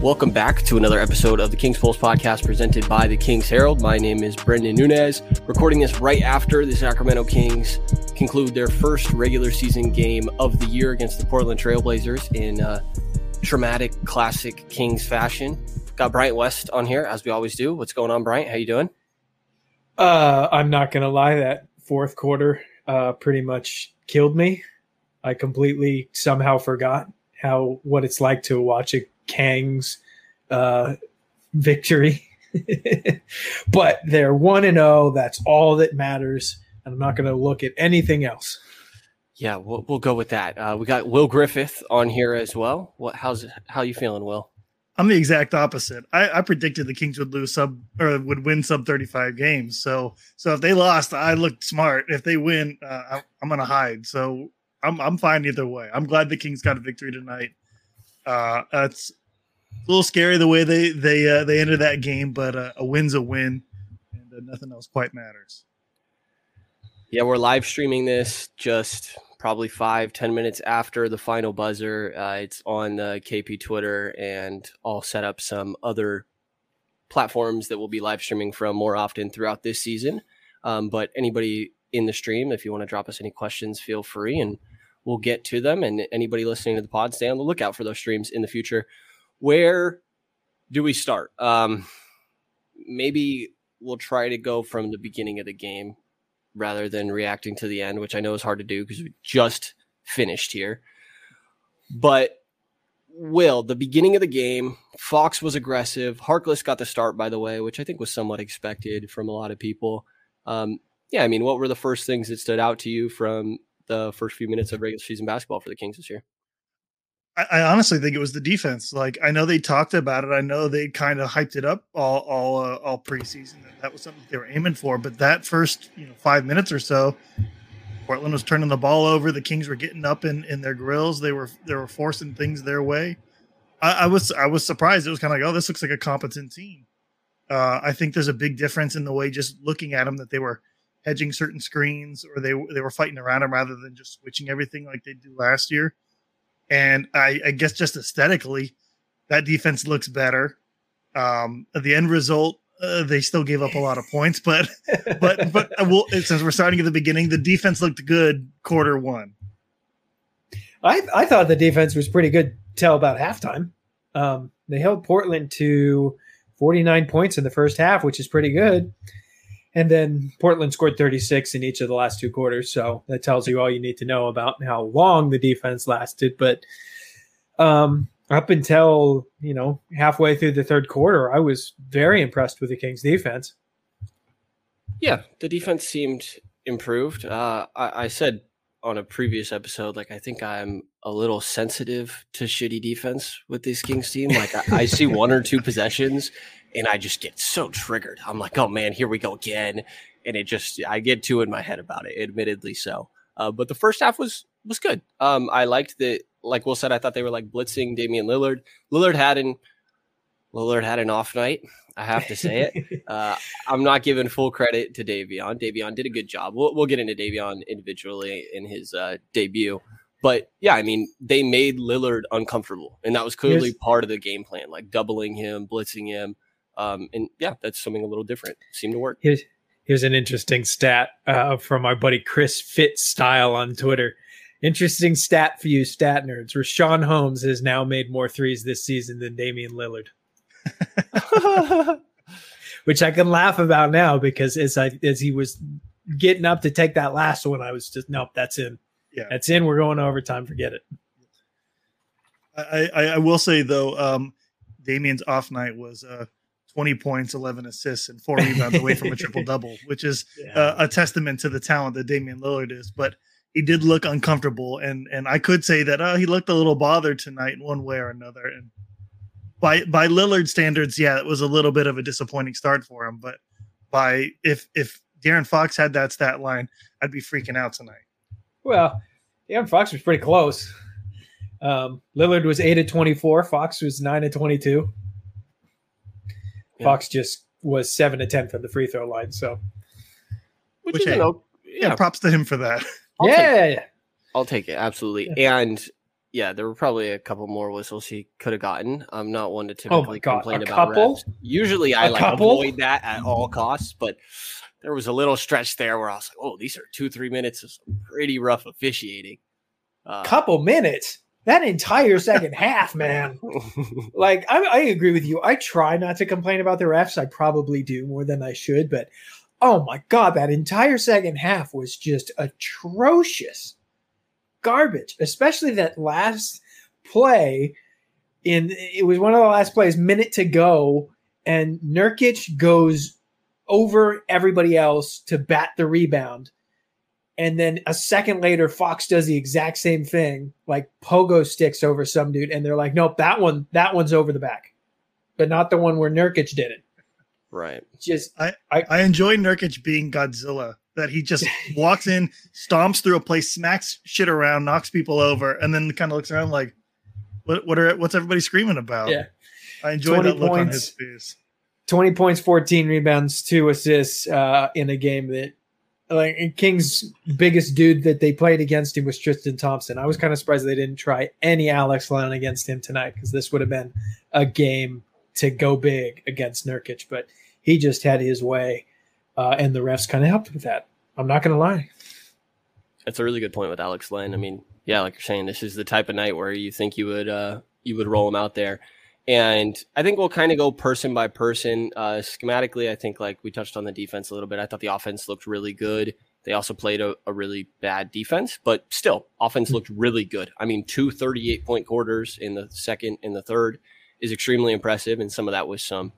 Welcome back to another episode of the King's Pulse podcast presented by the King's Herald. My name is Brendan Nunez, recording this right after the Sacramento Kings conclude their first regular season game of the year against the Portland Trailblazers in uh, traumatic, classic Kings fashion. Got Bryant West on here, as we always do. What's going on, Bryant? How you doing? Uh, I'm not going to lie, that fourth quarter uh, pretty much killed me. I completely somehow forgot how what it's like to watch a Kang's uh, victory. but they're 1 and 0. That's all that matters. And I'm not going to look at anything else. Yeah, we'll, we'll go with that. Uh, we got Will Griffith on here as well. What how's how you feeling, Will? I'm the exact opposite. I, I, predicted the Kings would lose sub or would win sub 35 games. So so if they lost, I looked smart. If they win, uh, I, am gonna hide. So I'm I'm fine either way. I'm glad the Kings got a victory tonight. Uh, it's a little scary the way they they uh, they ended that game, but uh, a win's a win, and uh, nothing else quite matters. Yeah, we're live streaming this just probably five ten minutes after the final buzzer. Uh, it's on the KP Twitter, and I'll set up some other platforms that we'll be live streaming from more often throughout this season. Um, but anybody in the stream, if you want to drop us any questions, feel free, and we'll get to them. And anybody listening to the pod, stay on the lookout for those streams in the future where do we start? Um, maybe we'll try to go from the beginning of the game rather than reacting to the end, which I know is hard to do because we just finished here. But Will, the beginning of the game, Fox was aggressive. Harkless got the start, by the way, which I think was somewhat expected from a lot of people. Um, yeah, I mean, what were the first things that stood out to you from the first few minutes of regular season basketball for the Kings this year? I, honestly think it was the defense. Like I know they talked about it. I know they kind of hyped it up all all uh, all preseason. That, that was something they were aiming for. But that first you know five minutes or so, Portland was turning the ball over. The Kings were getting up in in their grills. They were they were forcing things their way. I, I was I was surprised. It was kind of like oh this looks like a competent team. Uh, I think there's a big difference in the way just looking at them that they were hedging certain screens or they they were fighting around them rather than just switching everything like they did last year. And I, I guess just aesthetically, that defense looks better. Um, the end result, uh, they still gave up a lot of points, but but but uh, we'll, since we're starting at the beginning, the defense looked good quarter one. I I thought the defense was pretty good till about halftime. Um, they held Portland to 49 points in the first half, which is pretty good. And then Portland scored 36 in each of the last two quarters. So that tells you all you need to know about how long the defense lasted. But um, up until, you know, halfway through the third quarter, I was very impressed with the Kings defense. Yeah, the defense seemed improved. Uh, I, I said on a previous episode, like I think I'm a little sensitive to shitty defense with this Kings team. Like I, I see one or two possessions and I just get so triggered. I'm like, oh man, here we go again, and it just I get too in my head about it. Admittedly, so. Uh, but the first half was was good. Um, I liked that. Like Will said, I thought they were like blitzing Damian Lillard. Lillard had an Lillard had an off night. I have to say it. Uh, I'm not giving full credit to Davion. Davion did a good job. We'll, we'll get into Davion individually in his uh, debut. But yeah, I mean, they made Lillard uncomfortable, and that was clearly Here's, part of the game plan, like doubling him, blitzing him. Um, and yeah, that's something a little different. Seemed to work. Here's, here's an interesting stat uh, from our buddy Chris Fit Style on Twitter. Interesting stat for you, stat nerds. Richaun Holmes has now made more threes this season than Damian Lillard. Which I can laugh about now because as I as he was getting up to take that last one, I was just nope, that's in. Yeah, that's in. We're going overtime. Forget it. I, I, I will say though, um, Damian's off night was uh, 20 points, 11 assists, and four rebounds away from a triple double, which is yeah. uh, a testament to the talent that Damian Lillard is. But he did look uncomfortable, and and I could say that uh, he looked a little bothered tonight in one way or another. And by by Lillard standards, yeah, it was a little bit of a disappointing start for him. But by if if De'Aaron Fox had that stat line, I'd be freaking out tonight. Well, De'Aaron Fox was pretty close. Um, Lillard was eight of twenty four. Fox was nine of twenty two. Yeah. Fox just was seven to ten from the free throw line. So, which, which hey, yeah. yeah, props to him for that. I'll yeah, take I'll take it absolutely. Yeah. And yeah, there were probably a couple more whistles he could have gotten. I'm not one to Oh typically God, complain a about couple? refs. Usually, I A like couple? avoid that at all costs, but there was a little stretch there where I was like, "Oh, these are two, three minutes of some pretty rough officiating." Uh, Couple minutes. That entire second half, man. Like I, I agree with you. I try not to complain about the refs. I probably do more than I should, but oh my god, that entire second half was just atrocious, garbage. Especially that last play. In it was one of the last plays, minute to go, and Nurkic goes over everybody else to bat the rebound. And then a second later, Fox does the exact same thing, like pogo sticks over some dude, and they're like, "Nope, that one, that one's over the back, but not the one where Nurkic did it." right. Just I i, I enjoy Nurkic being Godzilla. That he just walks in, stomps through a place, smacks shit around, knocks people over, and then kind of looks around like, "What? What are? What's everybody screaming about?" Yeah. I enjoy 20 that look on points. his face. 20 points, 14 rebounds, two assists uh, in a game that like King's biggest dude that they played against him was Tristan Thompson. I was kind of surprised they didn't try any Alex Len against him tonight because this would have been a game to go big against Nurkic, but he just had his way, uh, and the refs kind of helped with that. I'm not going to lie. That's a really good point with Alex Len. I mean, yeah, like you're saying, this is the type of night where you think you would uh, you would roll him out there, and I think we'll kind of go person by person. Uh, schematically, I think like we touched on the defense a little bit. I thought the offense looked really good. They also played a, a really bad defense, but still, offense looked really good. I mean, two 38 point quarters in the second and the third is extremely impressive, and some of that was some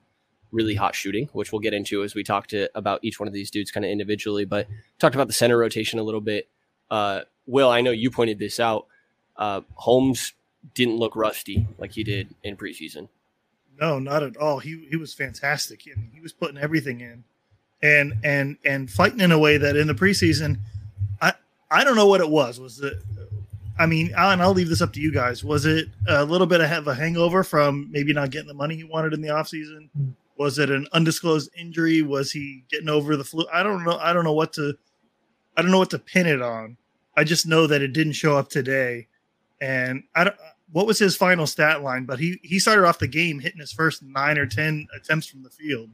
really hot shooting, which we'll get into as we talk to about each one of these dudes kind of individually. But talked about the center rotation a little bit. Uh, Will, I know you pointed this out. Uh, Holmes didn't look rusty like he did in preseason. No, not at all. He he was fantastic. I mean, he was putting everything in, and and and fighting in a way that in the preseason, I I don't know what it was. Was it? I mean, Alan, I'll leave this up to you guys. Was it a little bit of a hangover from maybe not getting the money he wanted in the offseason? Was it an undisclosed injury? Was he getting over the flu? I don't know. I don't know what to. I don't know what to pin it on. I just know that it didn't show up today, and I don't. What was his final stat line? But he he started off the game hitting his first nine or ten attempts from the field.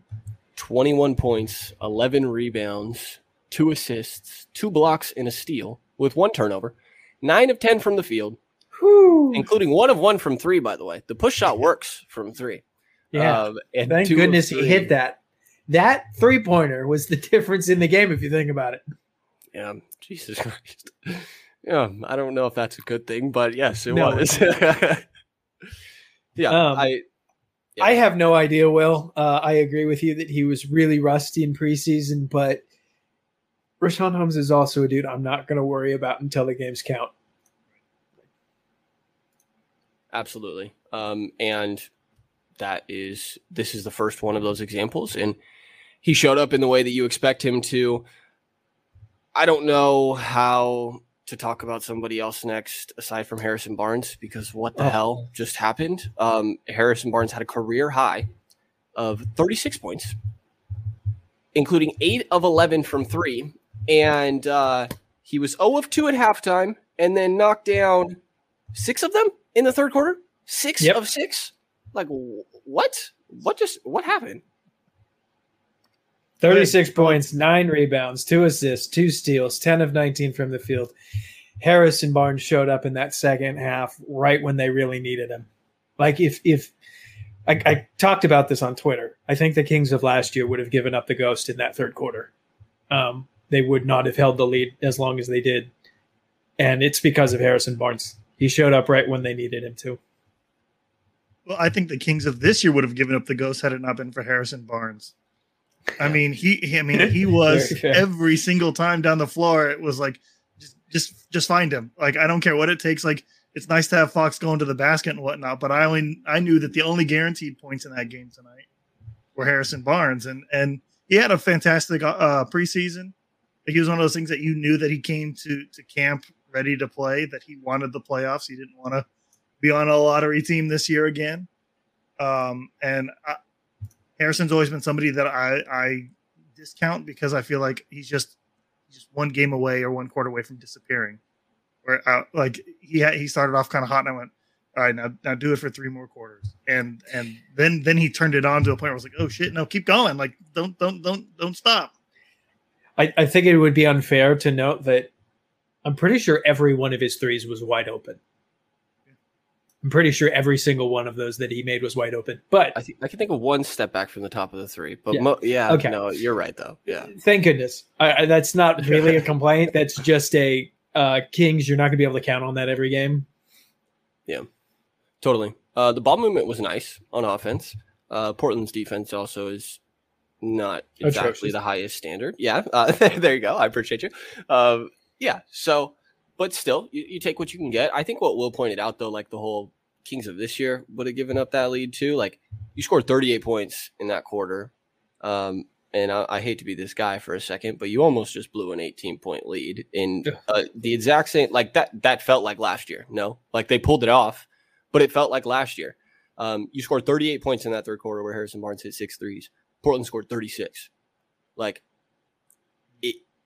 21 points, 11 rebounds, two assists, two blocks, and a steal with one turnover. Nine of 10 from the field, Whew. including one of one from three, by the way. The push shot works from three. Yeah. Um, and Thank goodness he hit that. That three pointer was the difference in the game if you think about it. Yeah, Jesus Christ. Yeah, I don't know if that's a good thing, but yes, it No. was. yeah, Um, I Yeah. I have no idea, Will. Uh, I agree with you that he was really rusty in preseason, but Richaun Holmes is also a dude I'm not going to worry about until the games count. absolutely. Um, and that is this is the first one of those examples, and he showed up in the way that you expect him to. I don't know how to talk about somebody else next aside from Harrison Barnes because what the Oh. hell just happened? Um, Harrison Barnes had a career high of 36 points, including eight of 11 from three, and uh, he was 0 of 2 at halftime, and then knocked down six of them in the third quarter. Six Yep. of six. Like what? What just what happened? 36 points, nine rebounds, two assists, two steals, 10 of 19 from the field. Harrison Barnes showed up in that second half right when they really needed him. Like if if I, I talked about this on Twitter, I think the Kings of last year would have given up the ghost in that third quarter. Um, they would not have held the lead as long as they did, and it's because of Harrison Barnes. He showed up right when they needed him to. Well, I think the Kings of this year would have given up the ghost had it not been for Harrison Barnes. I mean, he, I mean, he was Very every single time down the floor. It was like, just, just, just find him. Like, I don't care what it takes. Like, it's nice to have Fox going to the basket and whatnot, but I only, I knew that the only guaranteed points in that game tonight were Harrison Barnes, and and he had a fantastic uh, preseason. He was one of those things that you knew that he came to to camp ready to play. That he wanted the playoffs. He didn't want to be on a lottery team this year again. Um, and I, Harrison's always been somebody that I, I discount because I feel like he's just just one game away or one quarter away from disappearing. where uh, like he he started off kind of hot, and I went, all right, now now do it for three more quarters, and and then then he turned it on to a point where I was like, oh shit, no, keep going, like don't don't don't don't stop. I, I think it would be unfair to note that I'm pretty sure every one of his threes was wide open. I'm pretty sure every single one of those that he made was wide open. But I, think I can think of one step back from the top of the three, but Yeah. yeah, mo- yeah Okay. no, you're right though. Yeah, thank goodness. I, I, that's not really a complaint. That's just a uh, Kings. You're not going to be able to count on that every game. Yeah, totally. Uh, the ball movement was nice on offense. Uh, Portland's defense also is not exactly Atrocious. the highest standard. Yeah, uh, there you go. I appreciate you. Um, yeah, so but still, you, you take what you can get. I think what Will pointed out though, like the whole Kings of this year would have given up that lead too. Like you scored 38 points in that quarter. Um, and I, I hate to be this guy for a second, but you almost just blew an 18 point lead in uh, the exact same like that. That felt like last year. No, like they pulled it off, but it felt like last year. Um, you scored 38 points in that third quarter where Harrison Barnes hit six threes. Portland scored 36. Like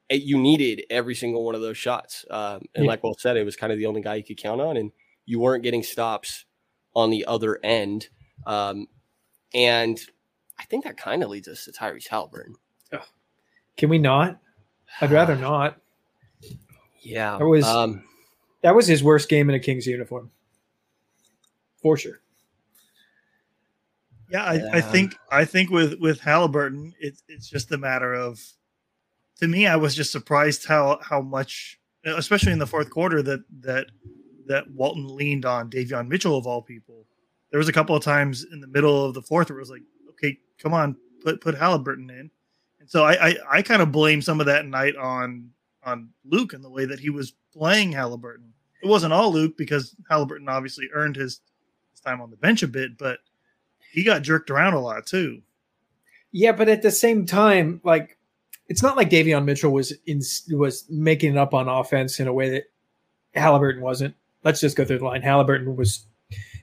it, it you needed every single one of those shots. Um, and Yeah. like Will said, it was kind of the only guy you could count on, and you weren't getting stops on the other end. Um, and I think that kind of leads us to Tyrese Halliburton. Can we not? I'd rather not. Yeah. That was- um, That was his worst game in a Kings uniform, for sure. Yeah, I, I think I think with with Halliburton, it's it's just a matter of. To me, I was just surprised how how much, especially in the fourth quarter, that that that Walton leaned on Davion Mitchell of all people. There was a couple of times in the middle of the fourth where it was like, okay, come on, put put Halliburton in. And so I I, I kind of blame some of that night on on Luke and the way that he was playing Halliburton. It wasn't all Luke because Halliburton obviously earned his, his time on the bench a bit, but he got jerked around a lot too. Yeah, but at the same time, like it's not like Davion Mitchell was in was making it up on offense in a way that Halliburton wasn't. Let's just go through the line. Halliburton was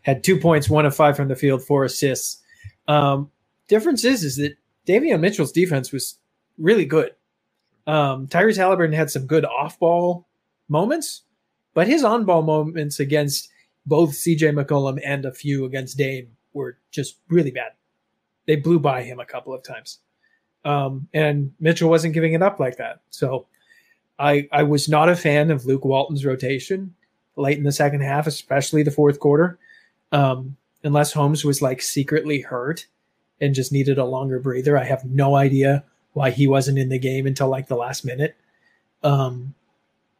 had two points, one of five from the field, four assists. Um, difference is is that Davion Mitchell's defense was really good. Um, Tyrese Halliburton had some good off ball moments, but his on ball moments against both CJ McCollum and a few against Dame were just really bad they blew by him a couple of times. Um, and Mitchell wasn't giving it up like that. So I I was not a fan of Luke Walton's rotation late in the second half, especially the fourth quarter. Um, unless Holmes was like secretly hurt and just needed a longer breather. I have no idea why he wasn't in the game until like the last minute. Um,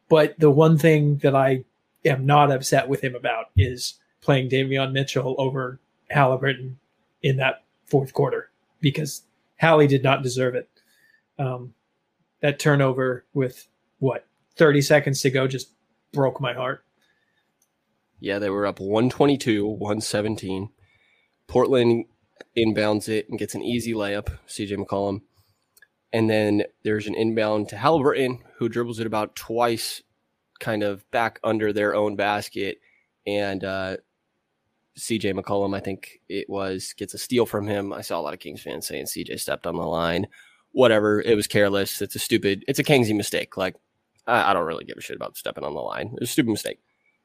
but the one thing that I am not upset with him about is playing Davion Mitchell over Halliburton in that fourth quarter because Hallie did not deserve it. Um, that turnover with what 30 seconds to go just broke my heart. Yeah, they were up 122, 117. Portland inbounds it and gets an easy layup, CJ McCollum. And then there's an inbound to Halliburton, who dribbles it about twice, kind of back under their own basket. And uh, CJ McCollum, I think it was, gets a steal from him. I saw a lot of Kings fans saying CJ stepped on the line. Whatever. It was careless. It's a stupid, it's a Kingsy mistake. Like, I, I don't really give a shit about stepping on the line. It was a stupid mistake.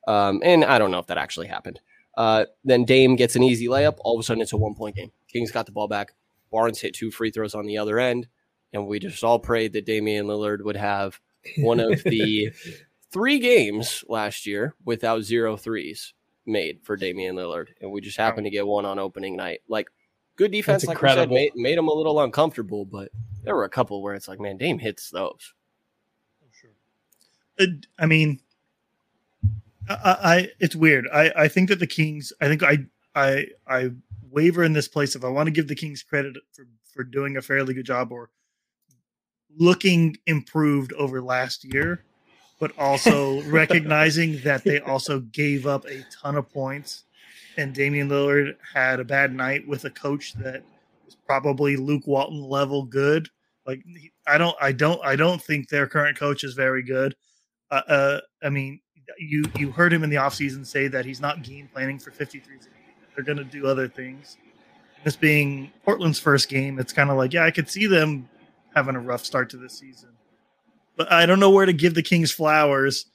Um, and I don't know if that actually happened. Uh, then Dame gets an easy layup. All of a sudden, it's a one point game. Kings got the ball back. Barnes hit two free throws on the other end. And we just all prayed that Damian Lillard would have one of the three games last year without zero threes made for Damian Lillard. And we just happened to get one on opening night. Like, good defense, That's like we said, made, made him a little uncomfortable, but there were a couple where it's like, man, Dame hits those. Uh, I mean, I, I it's weird. I I think that the Kings. I think I I I waver in this place if I want to give the Kings credit for for doing a fairly good job or looking improved over last year, but also recognizing that they also gave up a ton of points, and Damian Lillard had a bad night with a coach that was probably Luke Walton level good. Like I don't I don't I don't think their current coach is very good uh, uh, I mean, you you heard him in the offseason say that he's not game planning for 53. They're going to do other things. This being Portland's first game, it's kind of like, yeah, I could see them having a rough start to this season. But I don't know where to give the Kings flowers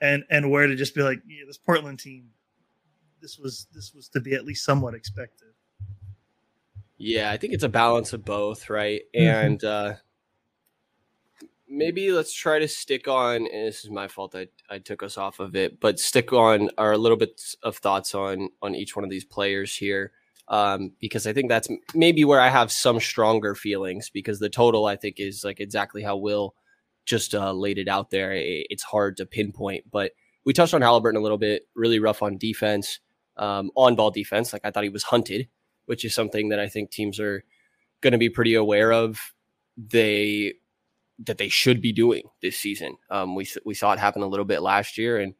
and and where to just be like, yeah, this Portland team, this was this was to be at least somewhat expected. Yeah, I think it's a balance of both, right? Mm-hmm. And uh, maybe let's try to stick on. And this is my fault. I I took us off of it, but stick on our little bit of thoughts on on each one of these players here. Um, because I think that's maybe where I have some stronger feelings because the total I think is like exactly how Will just uh, laid it out there. It's hard to pinpoint, but we touched on Halliburton a little bit. Really rough on defense, um, on ball defense. Like I thought he was hunted, which is something that I think teams are going to be pretty aware of. They that they should be doing this season. Um, we we saw it happen a little bit last year, and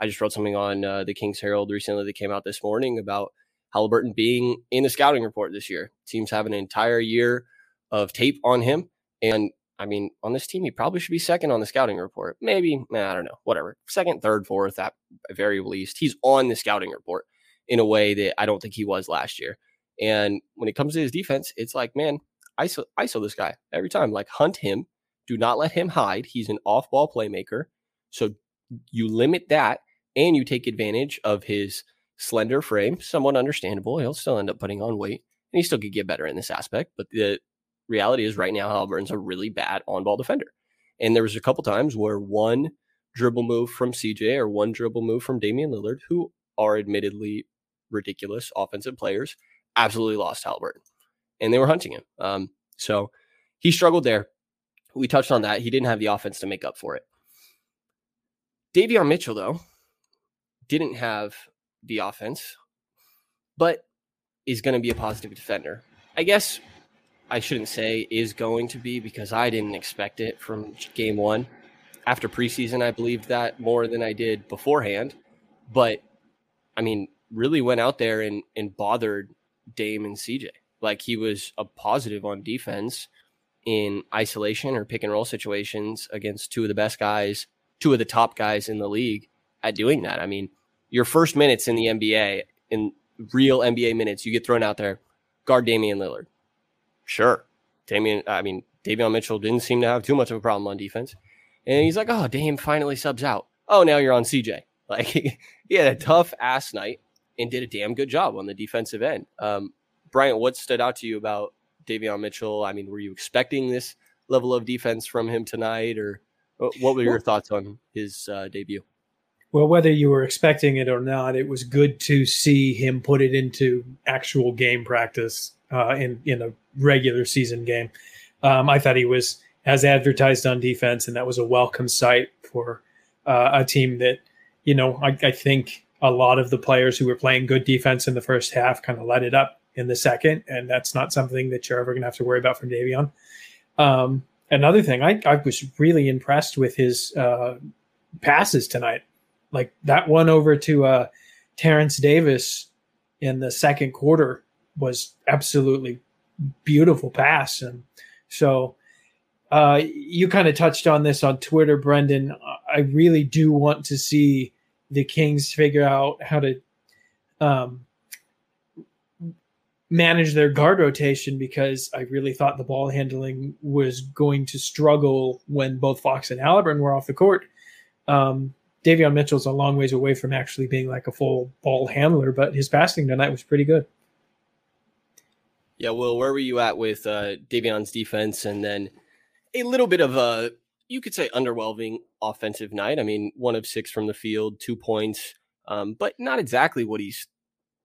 I just wrote something on uh, the Kings Herald recently that came out this morning about Halliburton being in the scouting report this year. Teams have an entire year of tape on him, and I mean, on this team, he probably should be second on the scouting report. Maybe, I don't know, whatever. Second, third, fourth, at very least. He's on the scouting report in a way that I don't think he was last year. And when it comes to his defense, it's like, man, ISO, ISO this guy every time. Like, hunt him. Do not let him hide. He's an off ball playmaker. So you limit that and you take advantage of his slender frame, somewhat understandable. He'll still end up putting on weight and he still could get better in this aspect. But the reality is right now Halliburton's a really bad on ball defender. And there was a couple times where one dribble move from CJ or one dribble move from Damian Lillard, who are admittedly ridiculous offensive players, absolutely lost Halliburton. And they were hunting him. Um, so he struggled there. We touched on that. He didn't have the offense to make up for it. Davion Mitchell, though, didn't have the offense, but is going to be a positive defender. I guess I shouldn't say is going to be because I didn't expect it from game one. After preseason, I believed that more than I did beforehand. But I mean, really went out there and, and bothered Dame and CJ. Like he was a positive on defense in isolation or pick and roll situations against two of the best guys, two of the top guys in the league at doing that. I mean, your first minutes in the NBA, in real NBA minutes, you get thrown out there, guard Damian Lillard. Sure. Damian, I mean, Davion Mitchell didn't seem to have too much of a problem on defense. And he's like, oh, Dame finally subs out. Oh, now you're on CJ. Like, he had a tough ass night and did a damn good job on the defensive end. Um, Bryant, what stood out to you about Davion Mitchell? I mean, were you expecting this level of defense from him tonight, or what were your thoughts on his uh, debut? Well, whether you were expecting it or not, it was good to see him put it into actual game practice uh, in in a regular season game. Um, I thought he was as advertised on defense, and that was a welcome sight for uh, a team that you know I, I, think a lot of the players who were playing good defense in the first half kind of let it up in the second, and that's not something that you're ever going to have to worry about from Davion. Um, another thing, I, I, was really impressed with his uh, passes tonight, like that one over to uh, Terrence Davis in the second quarter was absolutely beautiful pass. And so uh, you kind of touched on this on Twitter, Brendan. I really do want to see the Kings figure out how to um, manage their guard rotation because I really thought the ball handling was going to struggle when both Fox and Halliburton were off the court. Um, Davion Mitchell's a long ways away from actually being like a full ball handler, but his passing tonight was pretty good. Yeah, well, where were you at with uh, Davion's defense, and then a little bit of a you could say underwhelming offensive night. I mean, one of six from the field, two points, um, but not exactly what he's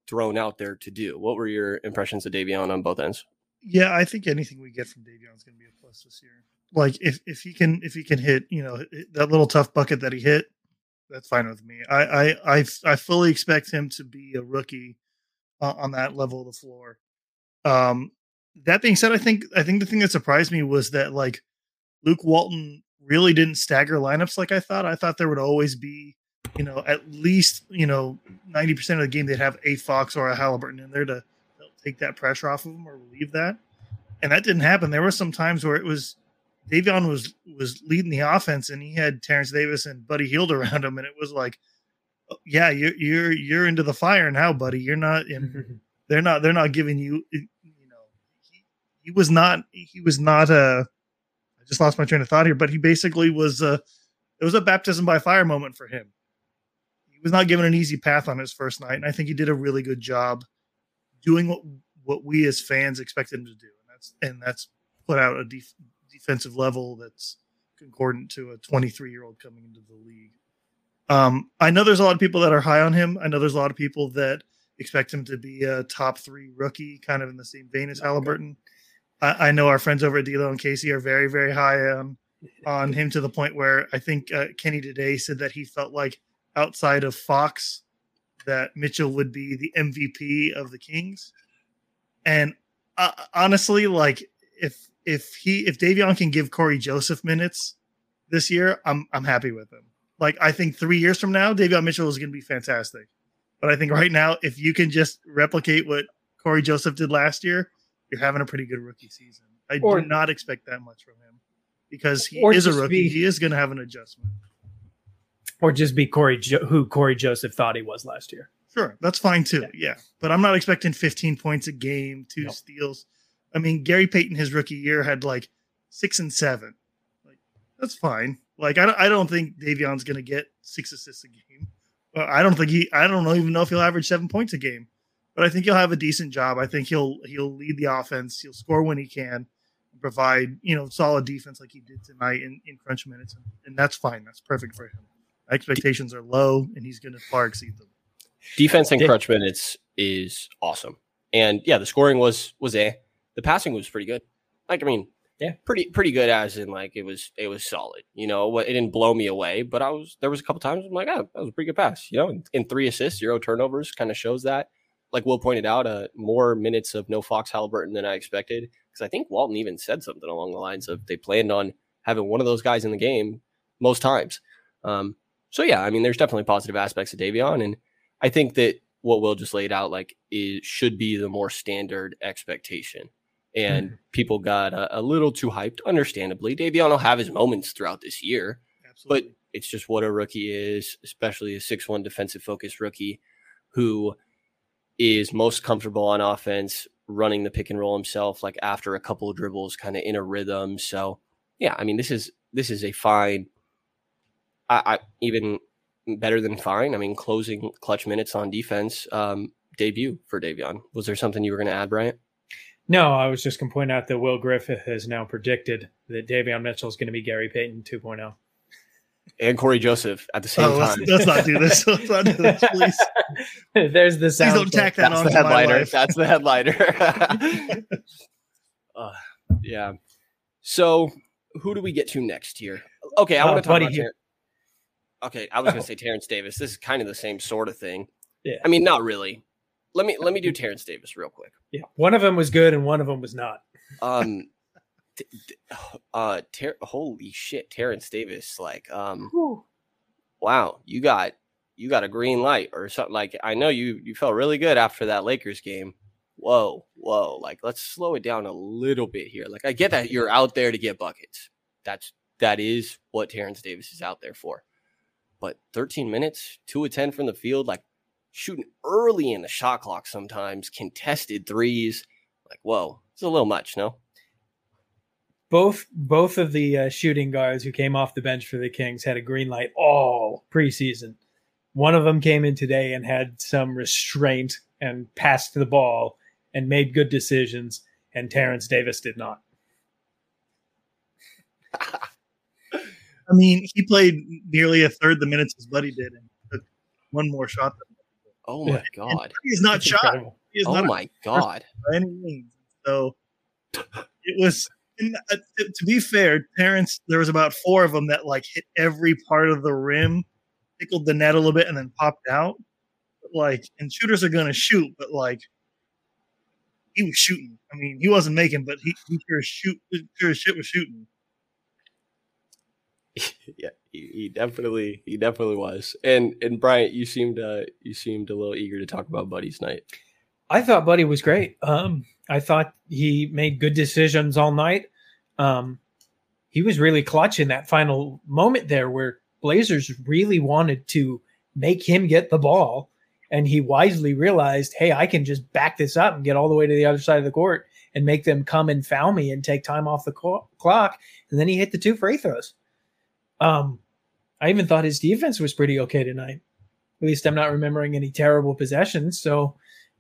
thrown out there to do. What were your impressions of Davion on both ends? Yeah, I think anything we get from Davion is going to be a plus this year. Like if if he can if he can hit you know that little tough bucket that he hit, that's fine with me. I I I, I fully expect him to be a rookie uh, on that level of the floor. Um, that being said, I think I think the thing that surprised me was that like Luke Walton really didn't stagger lineups like I thought. I thought there would always be, you know, at least you know ninety percent of the game they'd have a Fox or a Halliburton in there to take that pressure off of them or relieve that, and that didn't happen. There were some times where it was Davion was was leading the offense and he had Terrence Davis and Buddy Hield around him, and it was like, oh, yeah, you're you're you're into the fire now, buddy. You're not in. they're not they're not giving you you know he was not he was not a I just lost my train of thought here, but he basically was a it was a baptism by fire moment for him. he was not given an easy path on his first night, and I think he did a really good job doing what what we as fans expected him to do, and that's and that's put out a def- defensive level that's concordant to a 23 year old coming into the league. Um, I know there's a lot of people that are high on him. I know there's a lot of people that expect him to be a top three rookie, kind of in the same vein as Halliburton. I, I know our friends over at D'Lo and Casey are very, very high on on him to the point where I think uh, Kenny today said that he felt like outside of Fox that Mitchell would be the MVP of the Kings. And uh, honestly, like if if he if Davion can give Cory Joseph minutes this year, I'm I'm happy with him. Like I think three years from now, Davion Mitchell is going to be fantastic. But I think right now, if you can just replicate what Cory Joseph did last year, you're having a pretty good rookie season. I or, do not expect that much from him because he is a rookie. Be, he is going to have an adjustment. Or just be Cory jo- who Cory Joseph thought he was last year. Sure, that's fine too. Yeah. yeah. but I'm not expecting 15 points a game, two nope. steals. I mean, Gary Payton his rookie year had like six and seven. Like that's fine. Like I don't, I don't think Davion's going to get six assists a game. Uh, I don't think he. I don't even know if he'll average seven points a game, but I think he'll have a decent job. I think he'll he'll lead the offense. He'll score when he can, provide you know solid defense like he did tonight in, in crunch minutes, and, and that's fine. That's perfect for him. Expectations are low, and he's going to far exceed them. Defense in crunch minutes is awesome, and yeah, the scoring was was a. The passing was pretty good. Like I mean, yeah, pretty pretty good as in like it was it was solid. You know, it didn't blow me away, but I was there was a couple times I'm like, oh, that was a pretty good pass. You know, in, three assists, zero turnovers, kind of shows that. Like Will pointed out, uh, more minutes of no Fox Halliburton than I expected because I think Walton even said something along the lines of they planned on having one of those guys in the game most times. Um, so yeah, I mean, there's definitely positive aspects of Davion, and I think that what Will just laid out like is should be the more standard expectation and mm. people got a, a, little too hyped, understandably. Davion will have his moments throughout this year, Absolutely. but it's just what a rookie is, especially a six-one defensive focused rookie who is most comfortable on offense, running the pick and roll himself, like after a couple of dribbles, kind of in a rhythm. So, yeah, I mean, this is this is a fine, I, I even better than fine. I mean, closing clutch minutes on defense um, debut for Davion. Was there something you were going to add, Bryant? No, I was just going to point out that Will Griffith has now predicted that Davion Mitchell is going to be Gary Payton 2.0. And Cory Joseph at the same oh, time. Let's, let's, not do this. Let's not do this, please. There's the sound. Please don't tack that That's on the headliner. That's the headliner. uh, yeah. So, who do we get to next here? Okay, I want to talk about here. Ter- okay, I was oh. going to say Terrence Davis. This is kind of the same sort of thing. Yeah. I mean, not really let me let me do Terrence Davis real quick. Yeah, one of them was good and one of them was not. Um, t- t- uh, ter- holy shit, Terrence Davis! Like, um, Whew. wow, you got you got a green light or something. Like, I know you you felt really good after that Lakers game. Whoa, whoa! Like, let's slow it down a little bit here. Like, I get that you're out there to get buckets. That's that is what Terrence Davis is out there for. But 13 minutes, two of 10 from the field, like shooting early in the shot clock sometimes, contested threes. Like, whoa, it's a little much, no? Both both of the uh, shooting guards who came off the bench for the Kings had a green light all preseason. One of them came in today and had some restraint and passed the ball and made good decisions, and Terrence Davis did not. I mean, he played nearly a third the minutes his buddy did and took one more shot than Oh my god, he's not shot. He oh my god, by any means. So it was. Uh, to be fair, Terrence, there was about four of them that like hit every part of the rim, tickled the net a little bit, and then popped out. But like, and shooters are gonna shoot, but like, he was shooting. I mean, he wasn't making, but he, he sure shoot, sure shit was shooting. yeah, he, he, definitely he definitely was. And and Bryant, you seemed uh you seemed a little eager to talk about Buddy's night. I thought Buddy was great. Um, I thought he made good decisions all night. Um, he was really clutch in that final moment there, where Blazers really wanted to make him get the ball, and he wisely realized, hey, I can just back this up and get all the way to the other side of the court and make them come and foul me and take time off the co- clock. And then he hit the two free throws. Um, I even thought his defense was pretty okay tonight. At least I'm not remembering any terrible possessions. So,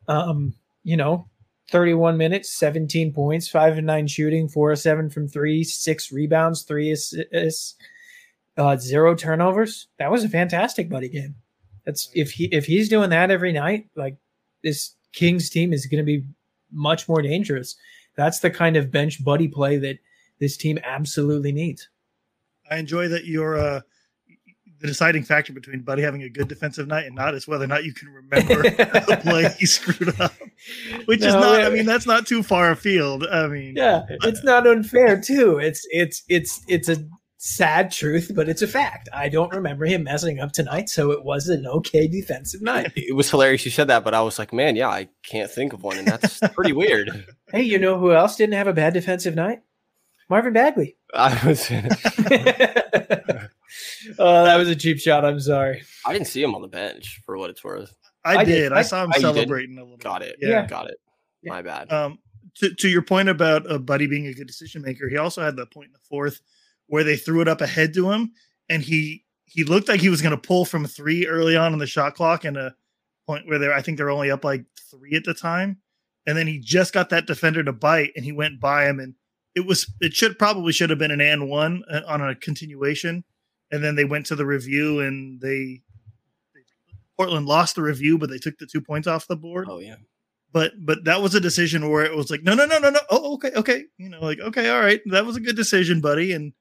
um, you know, 31 minutes, 17 points, five and nine shooting, four or seven from three, six rebounds, three assists, uh, zero turnovers. That was a fantastic buddy game. That's if he if he's doing that every night, like this Kings team is going to be much more dangerous. That's the kind of bench buddy play that this team absolutely needs. I enjoy that you're uh, the deciding factor between Buddy having a good defensive night and not is whether or not you can remember the play he screwed up. Which no, is not. I mean, that's not too far afield. I mean, yeah, it's not unfair too. It's it's it's it's a sad truth, but it's a fact. I don't remember him messing up tonight, so it was an okay defensive night. It was hilarious you said that, but I was like, man, yeah, I can't think of one, and that's pretty weird. Hey, you know who else didn't have a bad defensive night? Marvin Bagley. I was. oh, that was a cheap shot. I'm sorry. I didn't see him on the bench for what it's worth. I, I did. did. I, saw him I, celebrating a little. Bit. Got it. Yeah. yeah. Got it. Yeah. My bad. Um, to, to your point about uh, Buddy being a good decision maker, he also had the point in the fourth where they threw it up ahead to him, and he he looked like he was going to pull from three early on in the shot clock, and a point where they I think they're only up like three at the time, and then he just got that defender to bite, and he went by him, and it was it should probably should have been an and one uh, on a continuation, and then they went to the review and they, they Portland lost the review, but they took the two points off the board. Oh yeah. But but that was a decision where it was like no no no no no oh okay okay you know like okay all right that was a good decision buddy and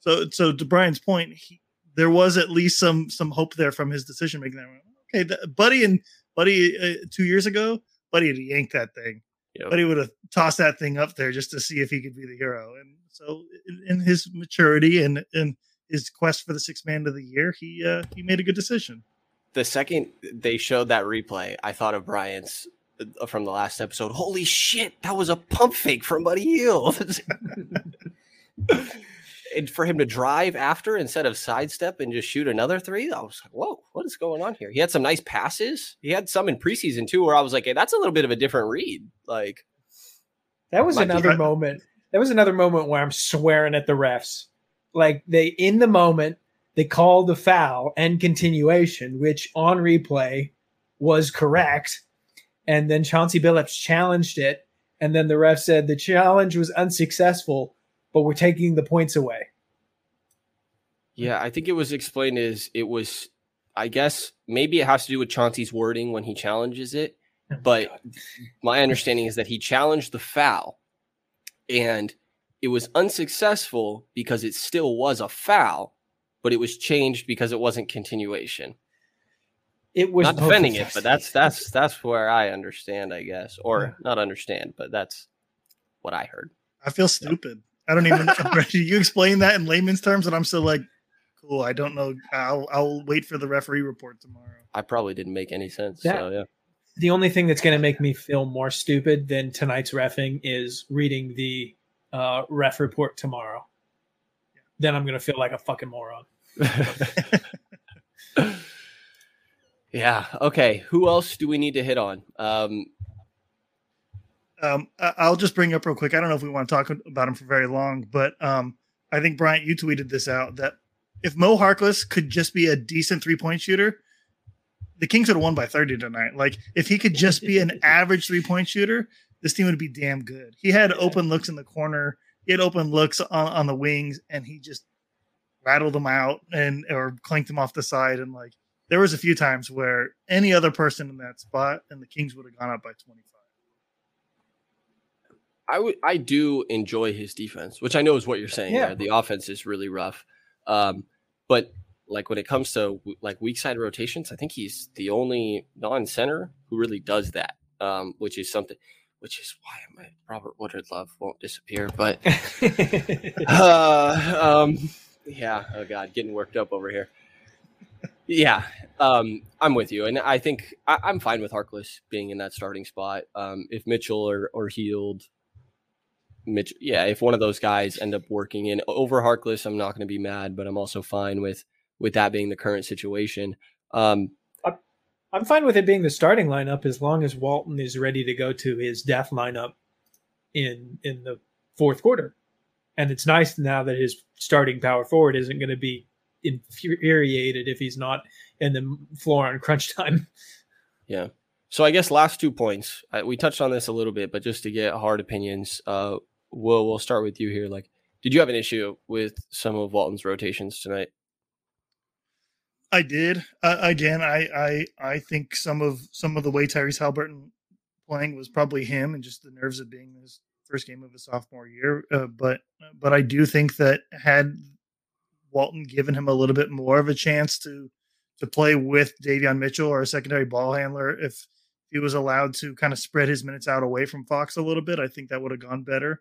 so so to Bryant's point he, there was at least some some hope there from his decision making. Okay, the, Buddy and Buddy uh, two years ago, Buddy had yanked that thing Yep. But he would have tossed that thing up there just to see if he could be the hero. And so, in his maturity and and his quest for the sixth man of the year, he uh, he made a good decision. The second they showed that replay, I thought of Bryant's uh, from the last episode. Holy shit, that was a pump fake from Buddy Hield. and for him to drive after instead of sidestep and just shoot another three, I was like, whoa, what is going on here? He had some nice passes. He had some in preseason too, where I was like, hey, that's a little bit of a different read. Like that was another moment. That was another moment where I'm swearing at the refs. Like they in the moment they called the foul and continuation, which on replay was correct. And then Chauncey Billups challenged it. And then the ref said the challenge was unsuccessful but we're taking the points away. Yeah, I think it was explained as it was. I guess maybe it has to do with Chauncey's wording when he challenges it. Oh but God. my understanding is that he challenged the foul, and it was unsuccessful because it still was a foul, but it was changed because it wasn't continuation. It was not defending it, but that's that's that's where I understand, I guess, or yeah. not understand, but that's what I heard. I feel stupid. I don't even. you explain that in layman's terms, and I'm still like, cool. I don't know. I'll I'll wait for the referee report tomorrow. I probably didn't make any sense. That, so yeah. The only thing that's going to make me feel more stupid than tonight's refing is reading the uh, ref report tomorrow. Yeah. Then I'm going to feel like a fucking moron. yeah. Okay. Who else do we need to hit on? Um, um, I'll just bring up real quick. I don't know if we want to talk about him for very long, but um, I think Bryant, you tweeted this out that if Mo Harkless could just be a decent three point shooter, the Kings would have won by 30 tonight. Like if he could just be an average three point shooter, this team would be damn good. He had open looks in the corner, he had open looks on, on the wings, and he just rattled them out and or clanked them off the side. And like there was a few times where any other person in that spot and the Kings would have gone up by 25. I would I do enjoy his defense, which I know is what you're saying. Yeah. There. The offense is really rough, um, but like when it comes to like weak side rotations, I think he's the only non-center who really does that, um, which is something. Which is why my Robert Woodard love won't disappear. But uh, um, yeah, oh god, getting worked up over here. Yeah, um, I'm with you, and I think I, am fine with Harkless being in that starting spot. Um, if Mitchell or, or Hield Mitch, yeah, if one of those guys end up working in over Harkless, I'm not going to be mad, but I'm also fine with with that being the current situation. Um, I'm fine with it being the starting lineup as long as Walton is ready to go to his death lineup in in the fourth quarter. And it's nice now that his starting power forward isn't going to be infuriated if he's not in the floor on crunch time. Yeah. So I guess last two points. we touched on this a little bit, but just to get hard opinions, uh, we'll we'll start with you here. Like, did you have an issue with some of Walton's rotations tonight? I did. Uh, again, I, I I think some of some of the way Tyrese Haliburton playing was probably him and just the nerves of being his first game of his sophomore year. Uh, but but I do think that had Walton given him a little bit more of a chance to to play with Davion Mitchell or a secondary ball handler, if he was allowed to kind of spread his minutes out away from Fox a little bit, I think that would have gone better.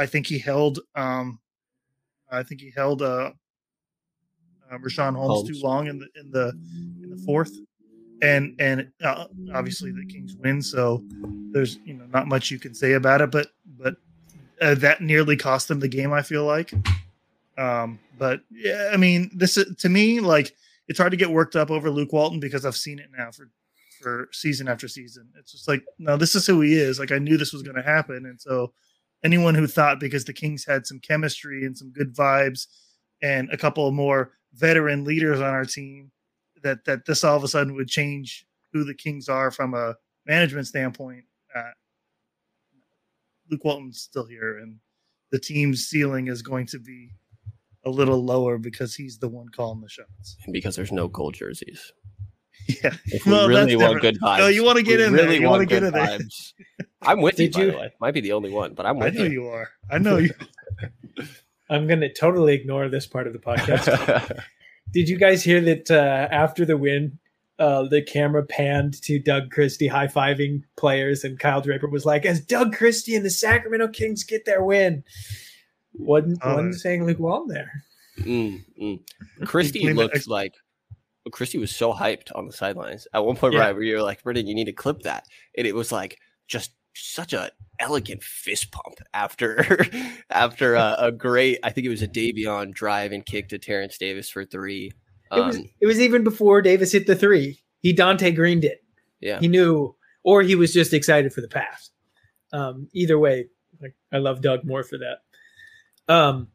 I think he held. Um, I think he held uh, uh, Richaun Holmes, Holmes, too long in the in the in the fourth, and and uh, obviously the Kings win, so there's you know not much you can say about it, but but uh, that nearly cost them the game. I feel like, um, but yeah, I mean this to me like it's hard to get worked up over Luke Walton because I've seen it now for for season after season. It's just like no, this is who he is. Like I knew this was going to happen, and so anyone who thought because the Kings had some chemistry and some good vibes and a couple of more veteran leaders on our team that that this all of a sudden would change who the Kings are from a management standpoint. Uh, Luke Walton's still here, and the team's ceiling is going to be a little lower because he's the one calling the shots, and because there's no gold jerseys. Yeah, if we well, really want good vibes. No, you want to get in really there. You want to get in there. I'm with Did you. By the way, might be the only one, but I'm with you. I know you. you are. I know you. I'm going to totally ignore this part of the podcast. Did you guys hear that uh, after the win, uh, the camera panned to Doug Christie high fiving players, and Kyle Draper was like, "As Doug Christie and the Sacramento Kings get their win." Wasn't oh. wasn't saying Luke Walton there. Mm, mm. Christie looked like Christie was so hyped on the sidelines. At one point, yeah. right where you were like, "Brendan, you need to clip that," and it was like just such a elegant fist pump after after a, a, great I think it was a Davion drive and kick to Terrence Davis for three. Um, it was it was even before Davis hit the three. He Dante Greened it. Yeah, he knew, or he was just excited for the pass. Um, either way, like I love Doug more for that. Um,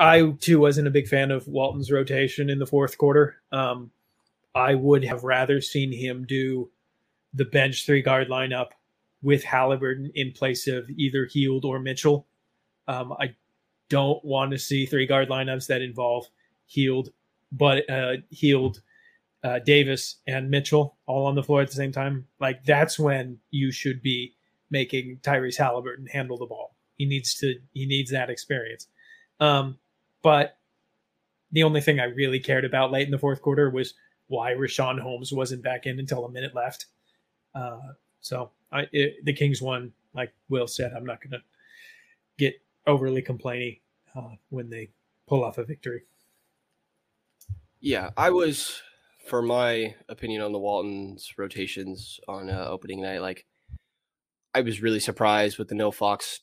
I too wasn't a big fan of Walton's rotation in the fourth quarter. Um, I would have rather seen him do the bench three guard lineup with Haliburton in place of either Hield or Mitchell. Um, I don't want to see three guard lineups that involve Hield, but uh, Hield, uh, Davis, and Mitchell all on the floor at the same time. Like that's when you should be making Tyrese Halliburton handle the ball. He needs to. He needs that experience. Um, but the only thing I really cared about late in the fourth quarter was why Richaun Holmes wasn't back in until a minute left. Uh, so I, it, the Kings won, like Will said. I'm not going to get overly complaining uh, when they pull off a victory. Yeah, I was, for my opinion on the Waltons rotations on uh, opening night, like I was really surprised with the no Fox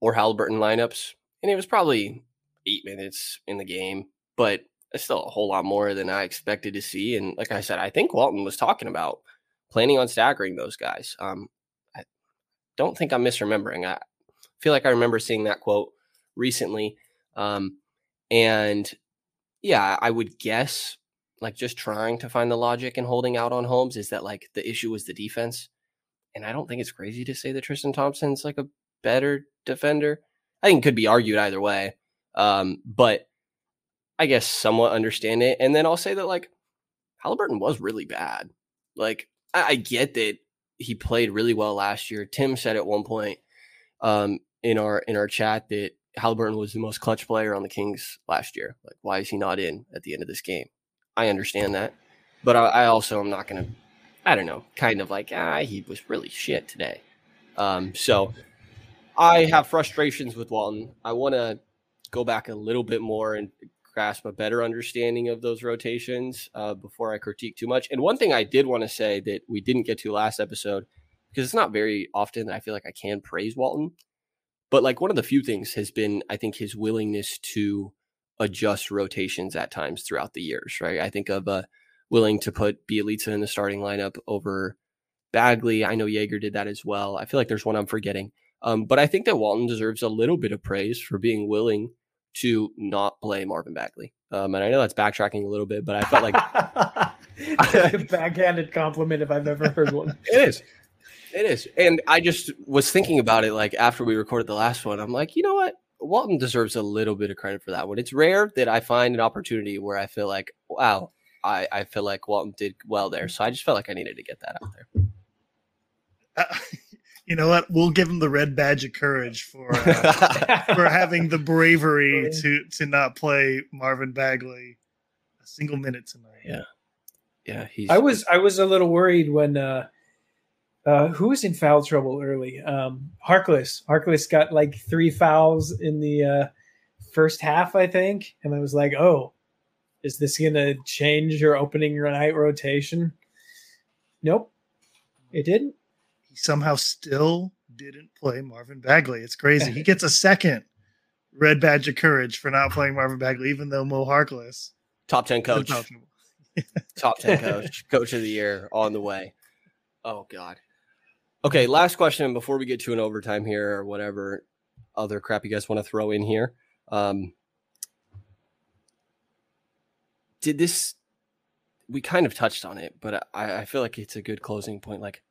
or Haliburton lineups, and it was probably eight minutes in the game, but it's still a whole lot more than I expected to see. And like I said, I think Walton was talking about planning on staggering those guys. Um, I don't think I'm misremembering. I feel like I remember seeing that quote recently. Um, and yeah, I would guess like just trying to find the logic and holding out on Holmes is that like the issue was the defense. And I don't think it's crazy to say that Tristan Thompson's like a better defender. I think it could be argued either way. Um, but I guess somewhat understand it. And then I'll say that like Haliburton was really bad. Like I, I get that he played really well last year. Tim said at one point um, in our in our chat that Haliburton was the most clutch player on the Kings last year. Like, why is he not in at the end of this game? I understand that, but I, I also am not going to. I don't know, kind of like ah, he was really shit today. Um, so I have frustrations with Walton. I want to go back a little bit more and grasp a better understanding of those rotations uh, before I critique too much. And one thing I did want to say that we didn't get to last episode, because it's not very often that I feel like I can praise Walton, but like one of the few things has been, I think, his willingness to adjust rotations at times throughout the years, right? I think of uh, willing to put Bjelica in the starting lineup over Bagley. I know Joerger did that as well. I feel like there's one I'm forgetting. Um, but I think that Walton deserves a little bit of praise for being willing to not play Marvin Bagley. Um, and I know that's backtracking a little bit, but I felt like a backhanded compliment if I've ever heard one. it is. It is. And I just was thinking about it like after we recorded the last one. I'm like, you know what? Walton deserves a little bit of credit for that one. It's rare that I find an opportunity where I feel like, wow, I, I feel like Walton did well there. So I just felt like I needed to get that out there. Uh, you know what? We'll give him the red badge of courage for uh, for having the bravery to to not play Marvin Bagley a single minute tonight. Yeah, yeah. He's. I was I was a little worried when uh, uh, who was in foul trouble early? Um, Harkless. Harkless got like three fouls in the uh, first half, I think, and I was like, "Oh, is this going to change your opening night rotation?" Nope, it didn't. He somehow still didn't play Marvin Bagley. It's crazy. he gets a second red badge of courage for not playing Marvin Bagley, even though Mo Harkless, top ten coach, top ten coach, coach of the year on the way. Oh God. Okay, last question before we get to an overtime here or whatever other crap you guys want to throw in here. Um, did this? We kind of touched on it, but I, I feel like it's a good closing point. Like,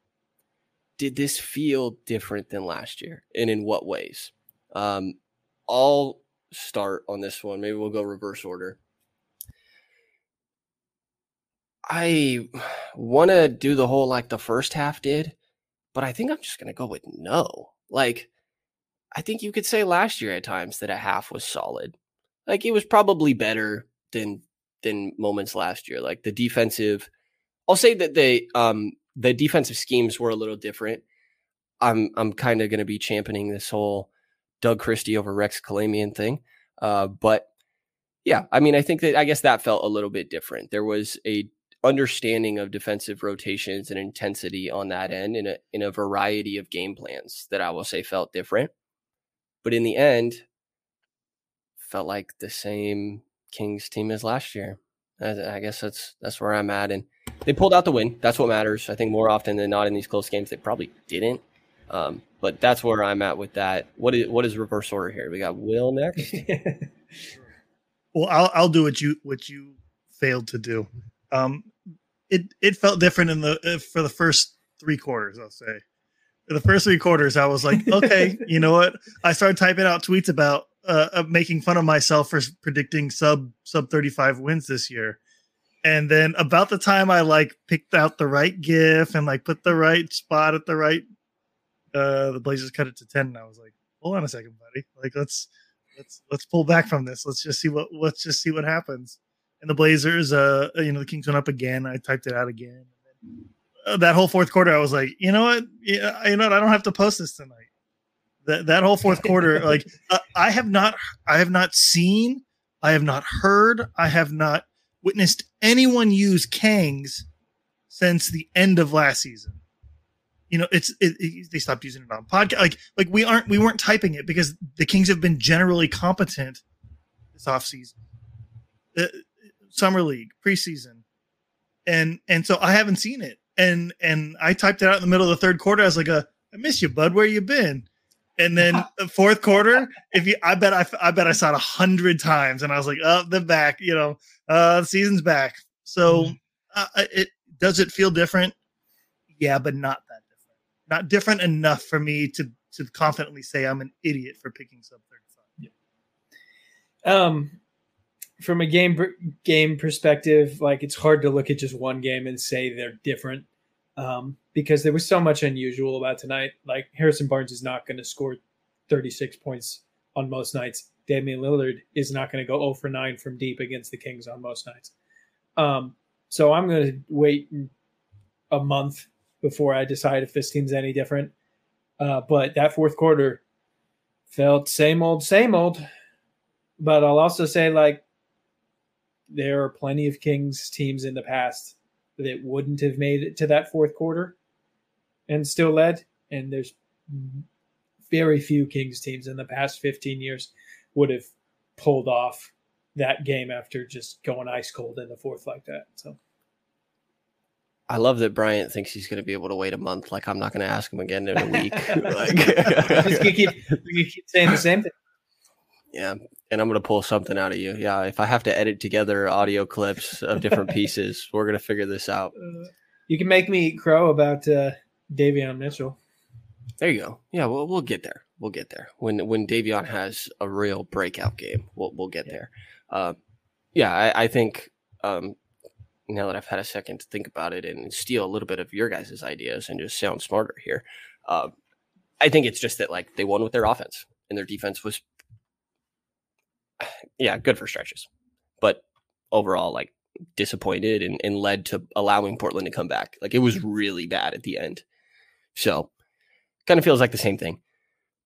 did this feel different than last year, and in what ways? Um, I'll start on this one. Maybe we'll go reverse order. I want to do the whole like the first half did but I think I'm just going to go with no. Like, I think you could say last year at times that a half was solid. Like, it was probably better than than moments last year. Like the defensive, I'll say that they um the defensive schemes were a little different. I'm I'm kind of going to be championing this whole Doug Christie over Rex Kalamian thing. Uh, but yeah, I mean, I think that I guess that felt a little bit different. There was a understanding of defensive rotations and intensity on that end in a in a variety of game plans that I will say felt different. But in the end, felt like the same Kings team as last year. I, guess that's that's where I'm at, and they pulled out the win. That's what matters. I think more often than not in these close games, they probably didn't. Um, but that's where I'm at with that. What is what is reverse order here? We got Will next. well, I'll I'll do what you what you failed to do. Um, it it felt different in the for the first three quarters. I'll say for the first three quarters, I was like, okay, you know what? I started typing out tweets about uh, making fun of myself for predicting sub sub thirty five wins this year. And then about the time I like picked out the right GIF and like put the right spot at the right, uh, the Blazers cut it to ten. And I was like, hold on a second, buddy. Like let's let's let's pull back from this. Let's just see what let's just see what happens and the Blazers, uh, you know, the Kings went up again. I typed it out again. Uh, that whole fourth quarter, I was like, you know what, yeah, you know what, I don't have to post this tonight. That that whole fourth quarter, like, uh, I have not, I have not seen, I have not heard, I have not witnessed anyone use Kangs since the end of last season. You know, it's it, it, they stopped using it on podcast. Like, like we aren't, we weren't typing it because the Kings have been generally competent this offseason. Uh, summer league preseason, and and so I haven't seen it. And and I typed it out in the middle of the third quarter. I was like, uh, "I miss you, bud. Where you been?" And then the fourth quarter, if you, I bet I, I bet I saw it a hundred times, and I was like, "Oh, the back, you know, uh, the season's back." So, mm-hmm. uh, it does it feel different? Yeah, but not that different. Not different enough for me to to confidently say I'm an idiot for picking sub thirty five. Yeah. Um, from a game game perspective, like it's hard to look at just one game and say they're different um, because there was so much unusual about tonight. Like Harrison Barnes is not going to score 36 points on most nights. Damian Lillard is not going to go 0 for 9 from deep against the Kings on most nights. Um, so I'm going to wait a month before I decide if this team's any different. Uh, but that fourth quarter felt same old, same old. But I'll also say, like, there are plenty of Kings teams in the past that wouldn't have made it to that fourth quarter and still led. And there's very few Kings teams in the past 15 years would have pulled off that game after just going ice cold in the fourth like that. So I love that Bryant thinks he's going to be able to wait a month. Like I'm not going to ask him again in a week. like, just keep, keep saying the same thing. Yeah, and I'm gonna pull something out of you. Yeah, if I have to edit together audio clips of different pieces, we're gonna figure this out. Uh, you can make me crow about uh, Davion Mitchell. There you go. Yeah, we'll we'll get there. We'll get there when when Davion has a real breakout game. We'll we'll get Yeah. there. Uh, yeah, I, I think um, now that I've had a second to think about it and steal a little bit of your guys' ideas and just sound smarter here, uh, I think it's just that like they won with their offense and their defense was, yeah, good for stretches, but overall like disappointed and, and led to allowing Portland to come back. Like it was really bad at the end. So kind of feels like the same thing.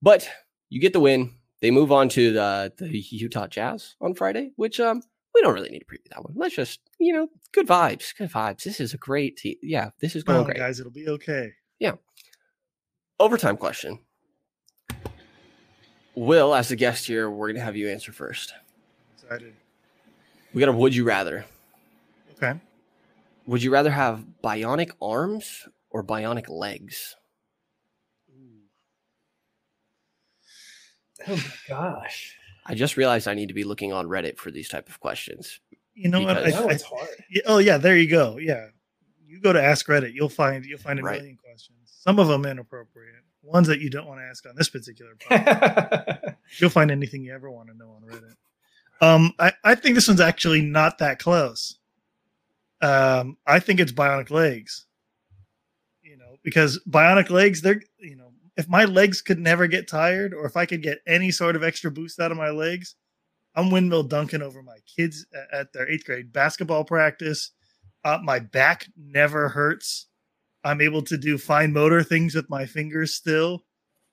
But you get the win. They move on to the, the Utah Jazz on Friday, which um we don't really need to preview that one. Let's just, you know, good vibes, good vibes. This is a great team. Yeah, this is going on, great. guys, it'll be okay. Yeah. Overtime question. Will, as the guest here, we're gonna have you answer first. Excited. We got a would you rather. Okay. Would you rather have bionic arms or bionic legs? Oh my gosh. I just realized I need to be looking on Reddit for these type of questions. You know what? I, Because- I- one's hard. oh yeah, there you go. Yeah, you go to Ask Reddit, you'll find you'll find a Right. million questions. Some of them inappropriate. Ones that you don't want to ask on this particular podcast. You'll find anything you ever want to know on Reddit. Um, I, I think this one's actually not that close. Um, I think it's bionic legs. You know, because bionic legs, they're you know, if my legs could never get tired, or if I could get any sort of extra boost out of my legs, I'm windmill dunking over my kids at their eighth grade basketball practice. Uh, my back never hurts. I'm able to do fine motor things with my fingers still.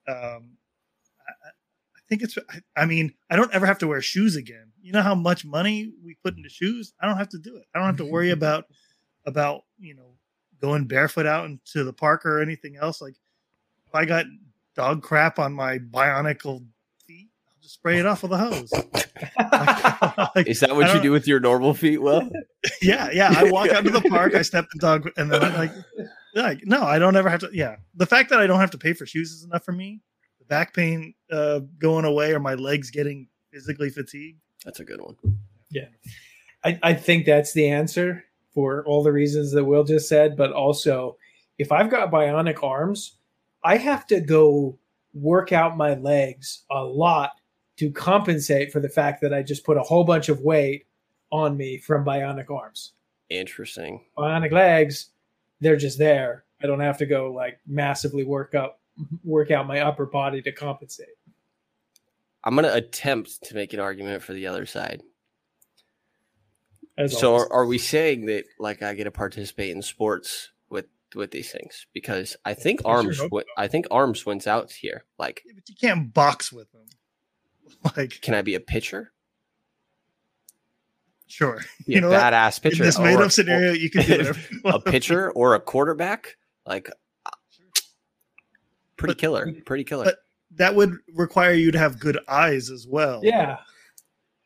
Um, I, I think it's. I, I mean, I don't ever have to wear shoes again. You know how much money we put into shoes. I don't have to do it. I don't have to worry about about you know going barefoot out into the park or anything else. Like I got dog crap on my bionicle feet, I'll just spray it off with a hose. Like, Is that what you don't- with your normal feet? Well, yeah, yeah. I walk out to the park, I step in dog, and then I'm like, like, no, I don't ever have to. Yeah, the fact that I don't have to pay for shoes is enough for me. The back pain uh, going away, or my legs getting physically fatigued. that's a good one. I, I think that's the answer for all the reasons that Will just said. But also, if I've got bionic arms, I have to go work out my legs a lot to compensate for the fact that I just put a whole bunch of weight on me from bionic arms. Interesting. Bionic legs, they're just there. I don't have to go like massively work up work out my upper body to compensate. I'm gonna attempt to make an argument for the other side. As So, are, are we saying that like I get to participate in sports with with these things? Because I think I sure arms, hope wi- I think arms wins out here. Like, Yeah, but you can't box with them. Like, can I be a pitcher? sure, Be You a know badass pitcher. in this made up scenario, you can do whatever. a pitcher or a quarterback, like pretty But- killer, pretty killer. but- That would require you to have good eyes as well. yeah,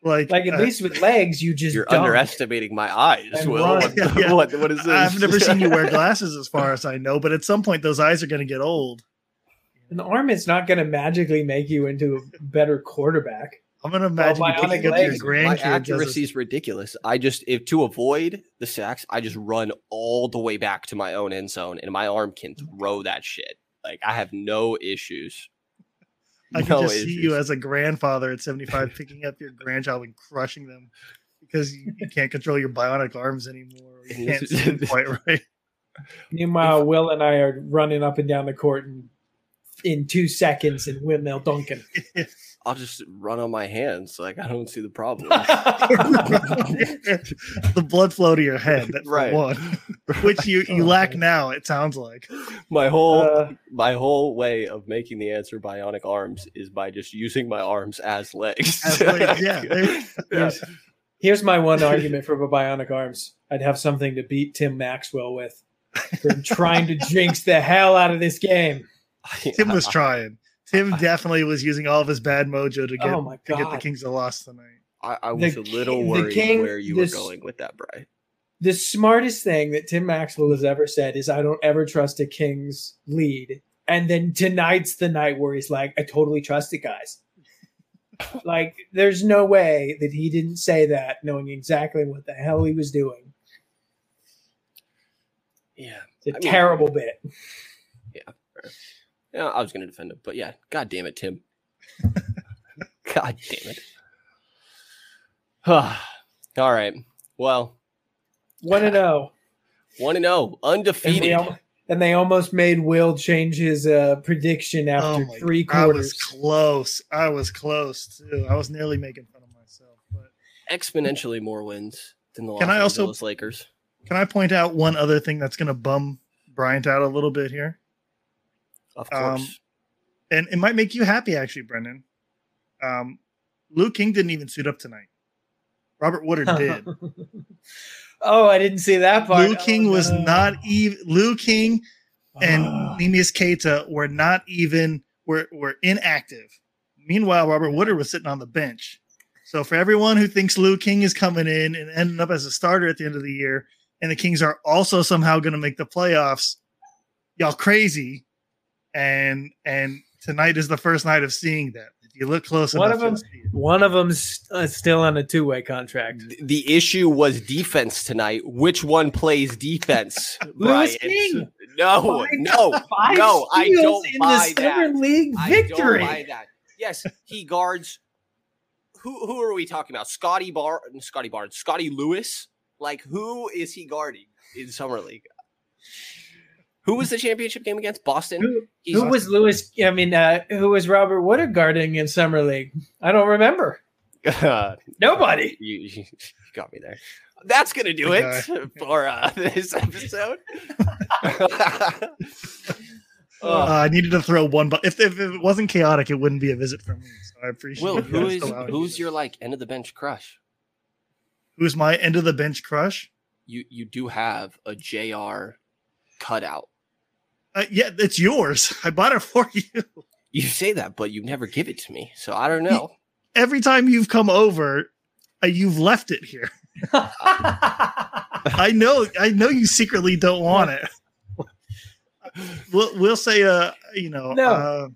like, like at uh, least with legs, you just You're dunk. underestimating my eyes. And Will. What, Yeah, yeah. what, what is this? I've never seen you wear glasses, as far as I know. But at some point, those eyes are going to get old. An arm is not going to magically make you into a better quarterback. I'm going to imagine you bionic picking up your legs. my grandkids. as a- accuracy is ridiculous. I just if to avoid the sacks, I just run all the way back to my own end zone, and my arm can throw that shit. Like I have no issues. I can No just see you as a grandfather at 75 picking up your grandchild and crushing them because you, you can't control your bionic arms anymore. Or you can't see them quite right. Meanwhile, Will and I are running up and down the court in, in two seconds and windmill dunking. I'll just run on my hands. Like I don't see the problem. the blood flow to your head, that's Right. right. one, which you, you lack now, it sounds like. my whole Uh, my whole way of making the answer bionic arms is by just using my arms as legs. As legs, yeah. there- Yeah. here's, here's my one argument for bionic arms. I'd have something to beat Tim Maxwell with for trying to jinx the hell out of this game. Tim was trying. Tim definitely was using all of his bad mojo to get, Oh my to get the Kings of Lost tonight. I, I was The a little worried king- where you this- were going with that, Bry. The smartest thing that Tim Maxwell has ever said is, I don't ever trust a Kings lead. And then tonight's the night where he's like, I totally trust it, guys. Like, there's no way that he didn't say that, knowing exactly what the hell he was doing. Yeah. It's a I mean- terrible bit. Yeah, I was going to defend him, but yeah, god damn it, Tim. god damn it. All right. Well, One and zero. one and zero, undefeated. we al- and they almost made Will change his uh, prediction after my- three I quarters. was close. I was close too. I was nearly making fun of myself. But Exponentially more wins than the Los Can I also- Angeles Lakers. can I point out one other thing that's going to bum Bryant out a little bit here? Of Um, course. and it might make you happy actually, Brendan. Um, Louis King didn't even suit up tonight. Robert Woodard did. Oh, I didn't see that part. Louis King Oh, was no. not even. Louis King and Ah. Neemias Queta were not even were were inactive. Meanwhile, Robert Woodard was sitting on the bench. So for everyone who thinks Louis King is coming in and ending up as a starter at the end of the year, and the Kings are also somehow going to make the playoffs, y'all crazy. And and tonight is the first night of seeing that. If you look close One enough, of them- you'll see it. One of them's uh, still on a two way contract. Th- the issue was defense tonight. Which one plays defense? Louis Brian? King. No, Five- no, Five no. I don't in buy the that. Summer League I victory. don't buy that. Yes, he guards. Who who are we talking about? Scotty Bar, Scottie Barnes, Scotty Lewis. Like who is he guarding in summer league? Who was the championship game against Boston? Who, who was Louis? I mean, uh, who was Robert Woodard guarding in Summer League? I don't remember. Nobody. you, you got me there. That's gonna do The it for uh, this episode. Uh, Uh, I needed to throw one, but if, if it wasn't chaotic, it wouldn't be a visit from me. So I appreciate. Will, you who guys is allowing me who's your like end of the bench crush? who's my end of the bench crush? You you do have a Jr. cutout. Uh, yeah, it's yours. I bought it for you. You say that, but you never give it to me, so I don't know. Every time you've come over, uh, you've left it here. I know. I know you secretly don't want it. We'll, we'll say, uh, you know, No. uh,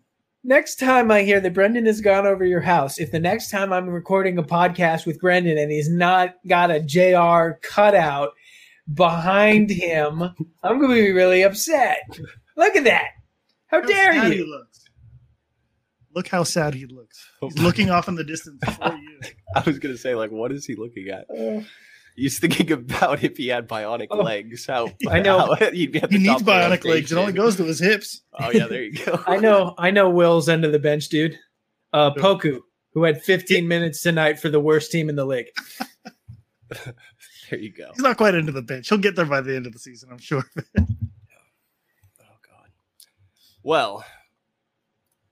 next time I hear that Brendan has gone over your house, if the next time I'm recording a podcast with Brendan and he's not got a JR cutout behind him, I'm going to be really upset. Look at that. How how dare sad He you? looks. Look how sad he looks. He's looking off in the distance for you. I was gonna say, like, what is he looking at? Uh, He's thinking about if he had bionic Oh, legs. How I know. how he'd be at He top needs of the bionic legs. It only goes to his hips. Oh yeah, there you go. I know, I know Will's end of the bench, dude. Uh, Poku, who had 15 minutes tonight for the worst team in the league. There you go. He's not quite into the bench. He'll get there by the end of the season, I'm sure. Oh god. Well,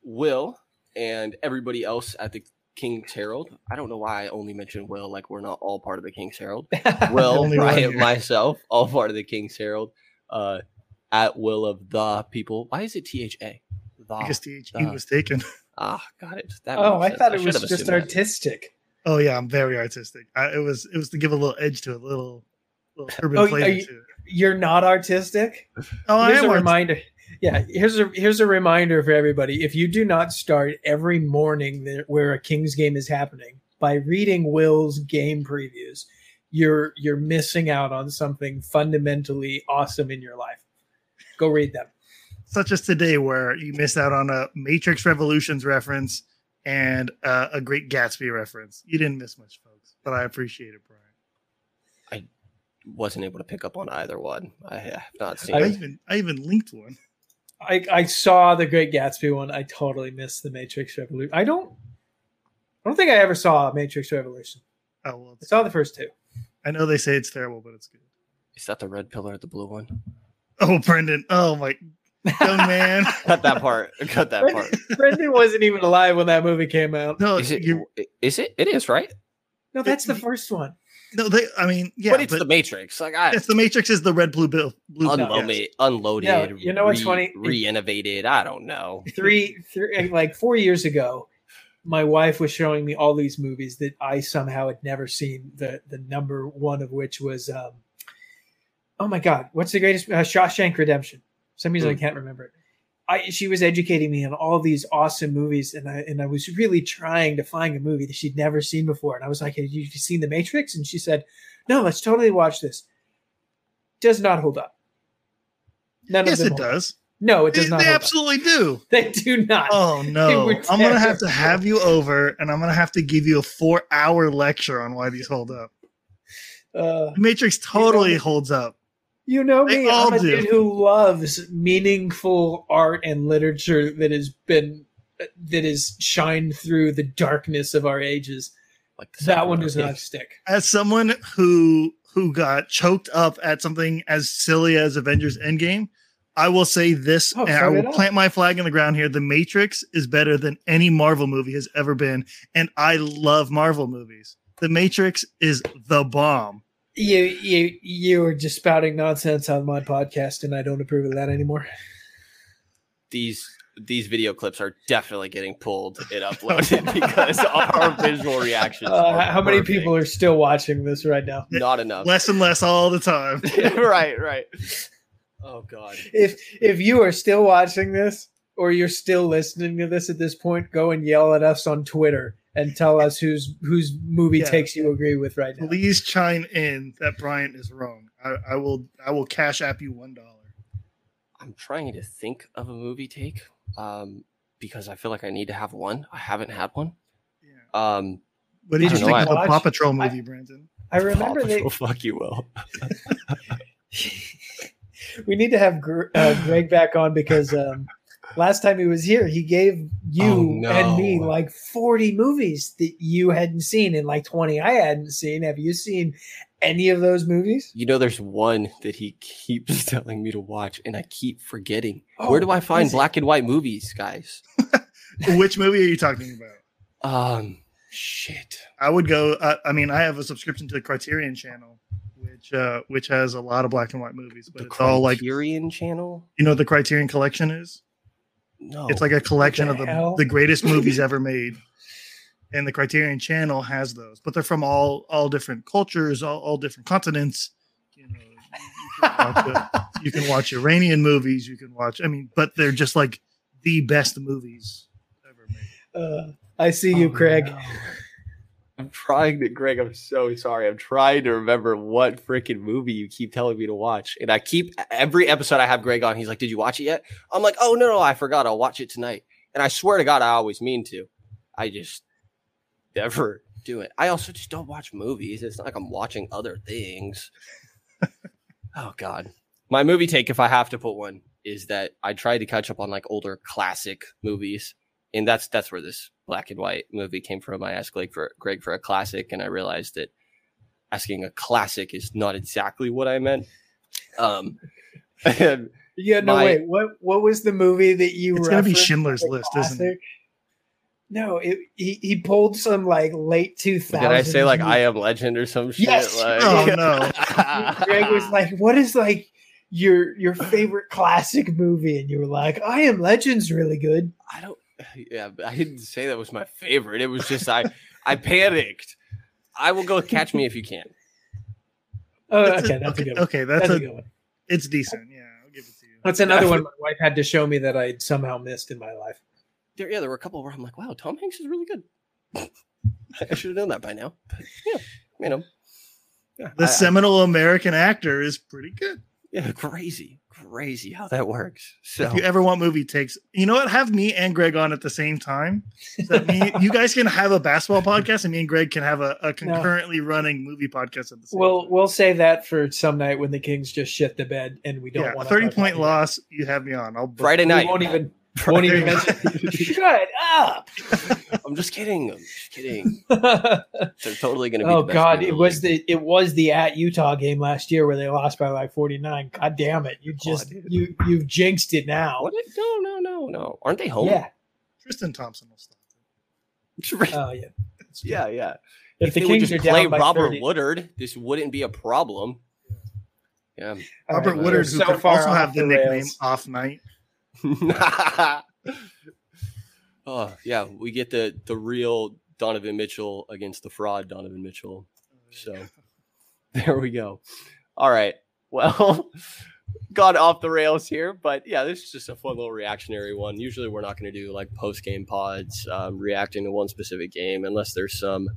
Will and everybody else at the Kings Herald. I don't know why I only mentioned Will, like we're not all part of the Kings Herald. Will, Only one Brian, here. myself, all part of the Kings Herald. Uh, at will of the people. Why is it T H A? The. because THE uh, was taken. Ah, got it. That oh, I sense. thought it should was just assumed that. artistic. Oh yeah, I'm very artistic. I, it was it was to give a little edge to it, a little little urban Oh, flavor you- to it. You're not artistic? Oh, I am a artistic. reminder. Yeah, here's a here's a reminder for everybody. If you do not start every morning that, where a Kings game is happening by reading Will's game previews, you're you're missing out on something fundamentally awesome in your life. Go read them. such as today, where you missed out on a Matrix Revolutions reference and uh, a Great Gatsby reference. You didn't miss much, folks, but I appreciate it, Brian. I wasn't able to pick up on either one. I have not seen. I, it. even I even linked one. I, I saw the Great Gatsby one. I totally missed the Matrix Revolution. I don't I don't think I ever saw Matrix Revolution. Oh well, I it's- saw the first two. I know they say it's terrible, but it's good. Is that the red pillar or the blue one? Oh, Brendan. Oh my young man. Cut that part. Cut that part. Brendan wasn't even alive when that movie came out. No, Is it? you Is it? It is right. No, that's the first one. no. They. I mean, yeah, but it's but the Matrix. Like I it's the Matrix is the red blue bill. Blue pill, unloaded, yes. unloaded. Yeah, you know what's re- funny? Re-innovated. I don't know. three, three, like four years ago, my wife was showing me all these movies that I somehow had never seen. The the number one of which was, um, oh my god, what's the greatest? Uh, Shawshank Redemption. Some reason I Hmm. can't remember it. I, she was educating me on all these awesome movies, and I and I was really trying to find a movie that she'd never seen before. And I was like, "Have you seen The Matrix?" And she said, "No, let's totally watch this." Does not hold up. None yes, of it them hold up. does. No, it They, does not. they hold up. absolutely do. They do not. Oh no! I'm gonna have to have you over, and I'm gonna have to give you a four hour lecture on why these hold up. Uh, The Matrix totally holds up. You know me, I'm a do. dude who loves meaningful art and literature that has been that has shined through the darkness of our ages. Like That one does not stick. As someone who who got choked up at something as silly as Avengers Endgame, I will say this, Oh, and I will plant my flag in the ground here. The Matrix is better than any Marvel movie has ever been, and I love Marvel movies. The Matrix is the bomb. You you you are just spouting nonsense on my podcast, and I don't approve of that anymore. These these video clips are definitely getting pulled and uploaded because our visual reactions. Uh, are how many perfect. people are still watching this right now? Not enough. Less and less all the time. right, right. Oh god. If if you are still watching this, or you're still listening to this at this point, go and yell at us on Twitter and tell us whose whose movie Yeah. takes you agree with right now. Please chime in that Bryant is wrong. I, I will I will cash app you one dollar. I'm trying to think of a movie take um, because I feel like I need to have one. I haven't had one. Yeah. Um, What did you don't think of the I- Paw Patrol I- movie, Brendan? I remember Paw they fuck you, Will. we need to have Gr- uh, Greg back on because um, last time he was here, he gave you Oh, no. and me like 40 movies that you hadn't seen and like 20 I hadn't seen. Have you seen any of those movies? You know, there's one that he keeps telling me to watch, and I keep forgetting. Oh, Where do I find black and white movies, guys? Which movie are you talking about? Um, shit. I would go. Uh, I mean, I have a subscription to the Criterion Channel, which uh, which has a lot of black and white movies, but The it's all like Criterion Channel. you know what the Criterion Collection is. No, It's like a collection the of the hell? the greatest movies ever made, and the Criterion Channel has those, but they're from all all different cultures, all, all different continents. You know, you can, watch, uh, you can watch Iranian movies. You can watch. I mean, but they're just like the best movies ever made. Uh, I see you, Oh, Craig. no. I'm trying to, Greg. I'm so sorry. I'm trying to remember what freaking movie you keep telling me to watch, and I keep every episode I have Greg on. He's like, "Did you watch it yet?" I'm like, "Oh no, no, I forgot. I'll watch it tonight." And I swear to God, I always mean to. I just never do it. I also just don't watch movies. It's not like I'm watching other things. oh God, my movie take, if I have to put one, is that I tried to catch up on like older classic movies and that's that's where this black and white movie came from. I asked Greg for Greg for a classic, and I realized that asking a classic is not exactly what I meant. Um, Yeah, no, My- wait. What what was the movie that you It's gonna be Schindler's as a List, isn't it? No, it, he he pulled some like late two did. I say like I am Legend or some shit? Yes. Like, Oh, no. Greg was like, "What is like your your favorite classic movie?" And you were like, "I Am Legend's really good." I don't. Yeah, I didn't say that was my favorite. It was just I I panicked. I will go with Catch Me If You Can. Oh, That's okay, a- that's a okay, good one. okay, that's, That's a a, good one. it's decent. Yeah, I'll give it to you. That's another one my wife had to show me that I somehow missed in my life. There, yeah, there were a couple where I'm like, wow, Tom Hanks is really good. I should have known that by now. But yeah, you know, yeah, The I- I- seminal American actor is pretty good. yeah, crazy, crazy how that works. So If you ever want movie takes, you know what? Have me and Greg on at the same time. So me, you guys can have a basketball podcast, and me and Greg can have a, a concurrently running movie podcast at the same We'll time. we'll save that for some night when the Kings just shit the bed and we don't yeah, want thirty point loss. You have me on. I'll Friday night. We won't even won't even mention. Shut up. I'm just kidding. I'm just kidding. They're totally going to be. oh the best God! It was the it was the at Utah game last year where they lost by like forty nine. God damn it! You oh, just dude. you you've jinxed it now. What? No, no, no, no. Aren't they home? Yeah. Tristan Thompson will stop. Oh yeah. yeah, yeah. If, If, the they would Kings just are play down Robert 30, Woodard, this wouldn't be a problem. Yeah. Robert right, Woodard, we're who so could far also have the, the nickname. Off Night. oh yeah, we get the the real Donovan Mitchell against the fraud Donovan Mitchell. So there we go. All right. Well, got off the rails here, but yeah, this is just a fun little reactionary one. Usually, we're not going to do like post game pods um, reacting to one specific game unless there's some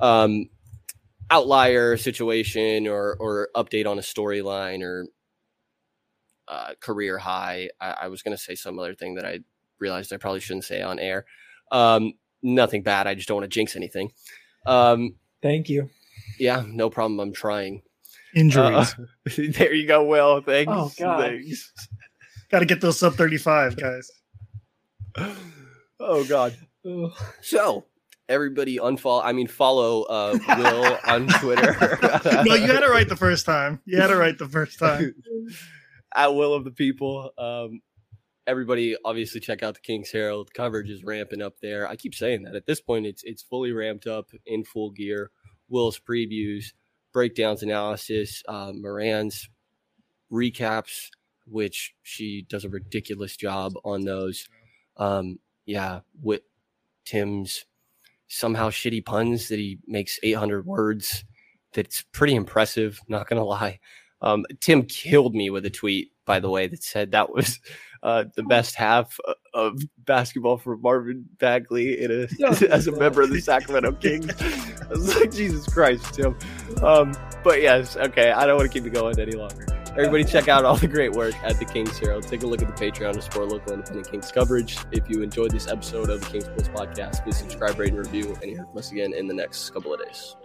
um, outlier situation or or update on a storyline or uh, career high. I, I was going to say some other thing that I realized I probably shouldn't say on air. Um, nothing bad. I just don't want to jinx anything. Um, Thank you. yeah, no problem. I'm trying. Injuries. Uh, there you go, Will. Thanks. Oh, God. Thanks. Got to get those sub 35, guys. Oh God. Ugh. So everybody unfollow. I mean, follow uh, Will on Twitter. No, you had it right the first time. You had it right the first time. At Will of the People. Um, everybody, obviously, check out the Kings Herald. Coverage is ramping up there. I keep saying that. At this point, it's it's fully ramped up in full gear. Will's previews, breakdowns, analysis, uh, Moran's recaps, which she does a ridiculous job on those. Um, yeah, with Tim's somehow shitty puns that he makes 800 words. That's pretty impressive. Not gonna lie. Um, Tim killed me with a tweet, by the way, that said that was uh, the best half of basketball for Marvin Bagley in a, as a member of the Sacramento Kings. I was like, Jesus Christ, Tim. Um, but yes, okay, I don't want to keep it going any longer. Everybody, check out all the great work at the Kings Herald. Take a look at the Patreon to support local independent Kings coverage. If you enjoyed this episode of the Kings Pulse podcast, please subscribe, rate, and review, and you'll hear from us again in the next couple of days.